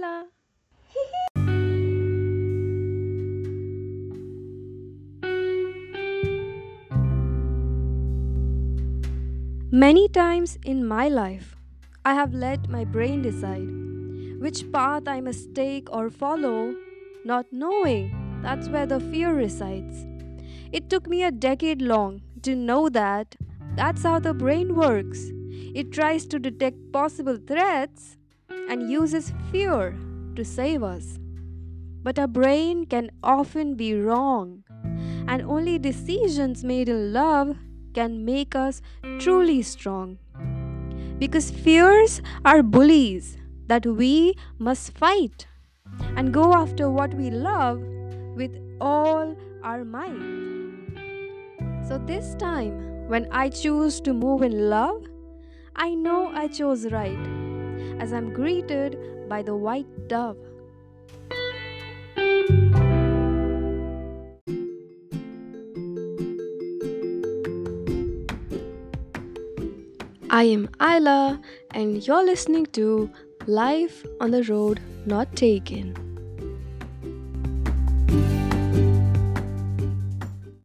ILA. Many times in my life, I have let my brain decide which path I must take or follow, not knowing that's where the fear resides. It took me a decade long to know that that's how the brain works. It tries to detect possible threats and uses fear to save us. But our brain can often be wrong, and only decisions made in love can make us truly strong. Because fears are bullies that we must fight and go after what we love with all our might. So, this time, when I choose to move in love, I know I chose right as I'm greeted by the white dove. I am ILA, and you're listening to Life on the Road Not Taken.